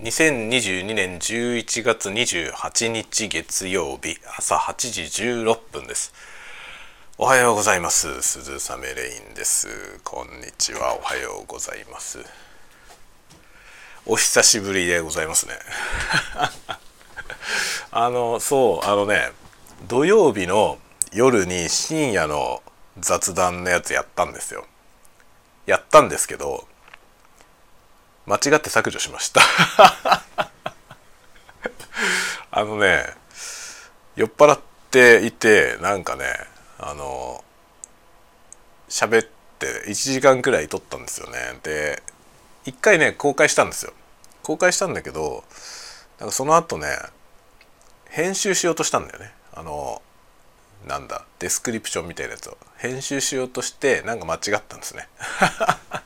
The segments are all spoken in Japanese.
2022年11月28日月曜日朝8時16分です。おはようございます。鈴雨レインです。こんにちは。おはようございます。お久しぶりでございますね。あのそうあのね土曜日の夜に深夜の雑談のやつやったんですよ。やったんですけど間違って削除しました。あのね酔っ払っていてなんかねあの喋って1時間くらい撮ったんですよね。で1回ね公開したんですよ。公開したんだけどなんかその後ね編集しようとしたんだよね。あのなんだデスクリプションみたいなやつを。編集しようとしてなんか間違ったんですね。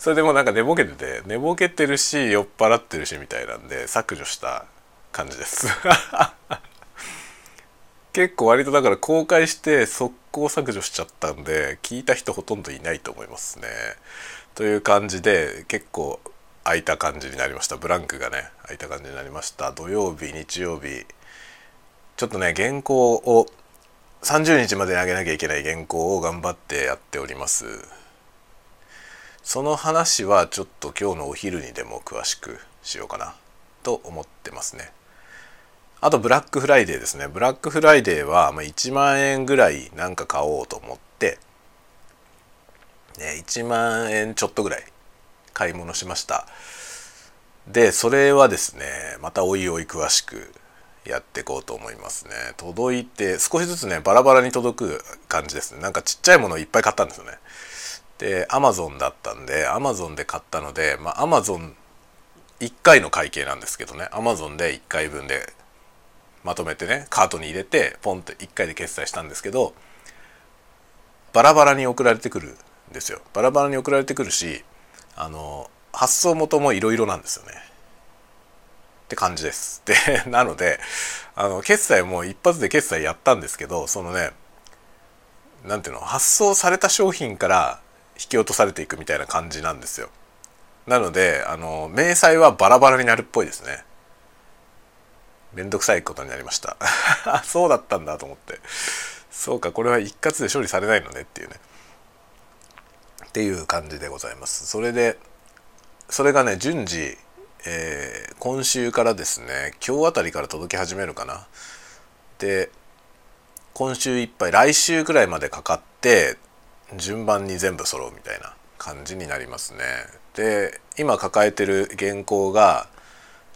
それでもなんか寝ぼけてて寝ぼけてるし酔っ払ってるしみたいなんで削除した感じです。結構割とだから公開して速攻削除しちゃったんで聞いた人ほとんどいないと思いますね。という感じで結構空いた感じになりました。ブランクがね空いた感じになりました。土曜日日曜日ちょっとね原稿を30日までに上げなきゃいけない原稿を頑張ってやっております。その話はちょっと今日のお昼にでも詳しくしようかなと思ってますね。あとブラックフライデーですね。ブラックフライデーは1万円ぐらいなんか買おうと思って、ね、1万円ちょっとぐらい買い物しました。で、それはですね、またおいおい詳しくやっていこうと思いますね。届いて少しずつね、バラバラに届く感じですね。なんかちっちゃいものをいっぱい買ったんですよね。でアマゾンだったんでアマゾンで買ったのでまあアマゾン1回の会計なんですけどねアマゾンで1回分でまとめてねカートに入れてポンって1回で決済したんですけどバラバラに送られてくるんですよ。バラバラに送られてくるしあの発送元もいろいろなんですよね。って感じです。で なのであの決済も一発で決済やったんですけどそのね何ていうの発送された商品から引き落とされていくみたいな感じなんですよ。なのであの明細はバラバラになるっぽいですね。めんどくさいことになりました。そうだったんだと思って。そうかこれは一括で処理されないのねっていうね。っていう感じでございます。それでそれがね順次、えー、今週からですね今日あたりから届き始めるかな。で今週いっぱい来週くらいまでかかって順番に全部揃うみたいな感じになりますね。で今抱えてる原稿が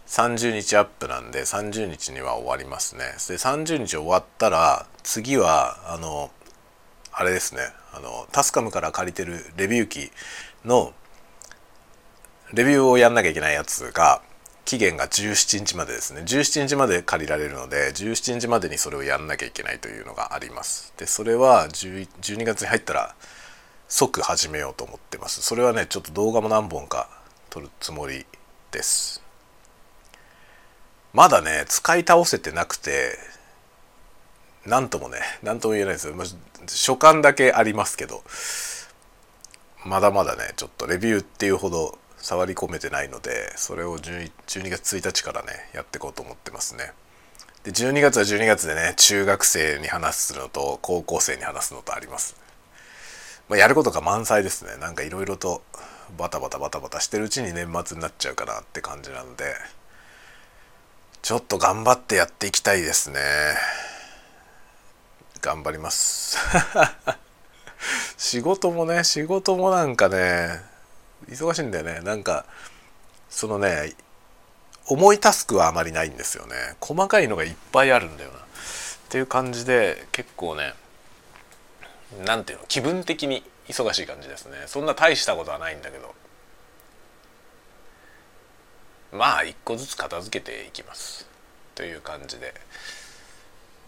30日アップなんで30日には終わりますね。で30日終わったら次はあのあれですねあのタスカムから借りてるレビュー機のレビューをやんなきゃいけないやつが期限が17日までですね。17日まで借りられるので17日までにそれをやんなきゃいけないというのがあります。でそれは12月に入ったら即始めようと思ってます。それはねちょっと動画も何本か撮るつもりです。まだね使い倒せてなくて何ともね何とも言えないですよ、まあ、所感だけありますけどまだまだねちょっとレビューっていうほど触り込めてないのでそれを12月1日からねやっていこうと思ってますね。で12月は12月でね中学生に話すのと高校生に話すのとあります。まあ、やることが満載ですねなんかいろいろとバタバタバタバタしてるうちに年末になっちゃうかなって感じなのでちょっと頑張ってやっていきたいですね頑張ります 仕事もね仕事もなんかね忙しいんだよね。なんかそのね重いタスクはあまりないんですよね。細かいのがいっぱいあるんだよな。っていう感じで結構ね何ていうの気分的に忙しい感じですね。そんな大したことはないんだけど。まあ一個ずつ片付けていきます。という感じで。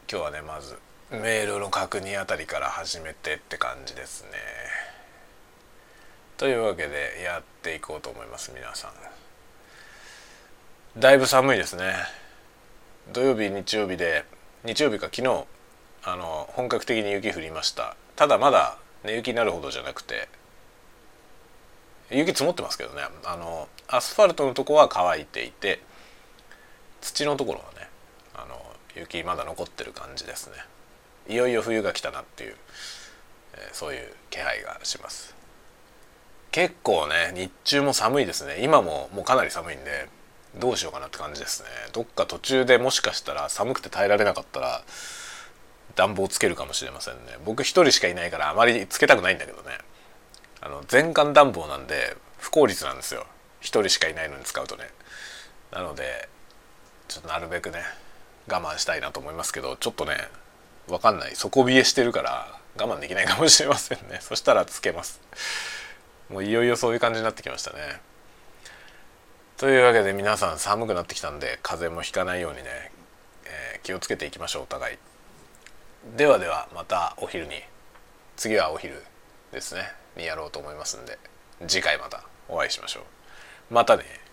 今日はねまずメールの確認あたりから始めてって感じですね。というわけでやっていこうと思います皆さん。だいぶ寒いですね。土曜日日曜日で日曜日か昨日あの本格的に雪降りました。ただまだ寝雪になるほどじゃなくて雪積もってますけどね。あのアスファルトのとこは乾いていて土のところはねあの雪まだ残ってる感じですね。いよいよ冬が来たなっていう、えー、そういう気配がします。結構ね日中も寒いですね。今ももうかなり寒いんでどうしようかなって感じですね。どっか途中でもしかしたら寒くて耐えられなかったら暖房つけるかもしれませんね。僕一人しかいないからあまりつけたくないんだけどね。あの全館暖房なんで不効率なんですよ。一人しかいないのに使うとね。なのでちょっとなるべくね我慢したいなと思いますけどちょっとね分かんない。底冷えしてるから我慢できないかもしれませんね。そしたらつけます。もういよいよそういう感じになってきましたね。というわけで皆さん寒くなってきたんで風邪もひかないようにね、えー、気をつけていきましょうお互い。ではではまたお昼に。次はお昼ですね。にやろうと思いますんで次回またお会いしましょう。またね。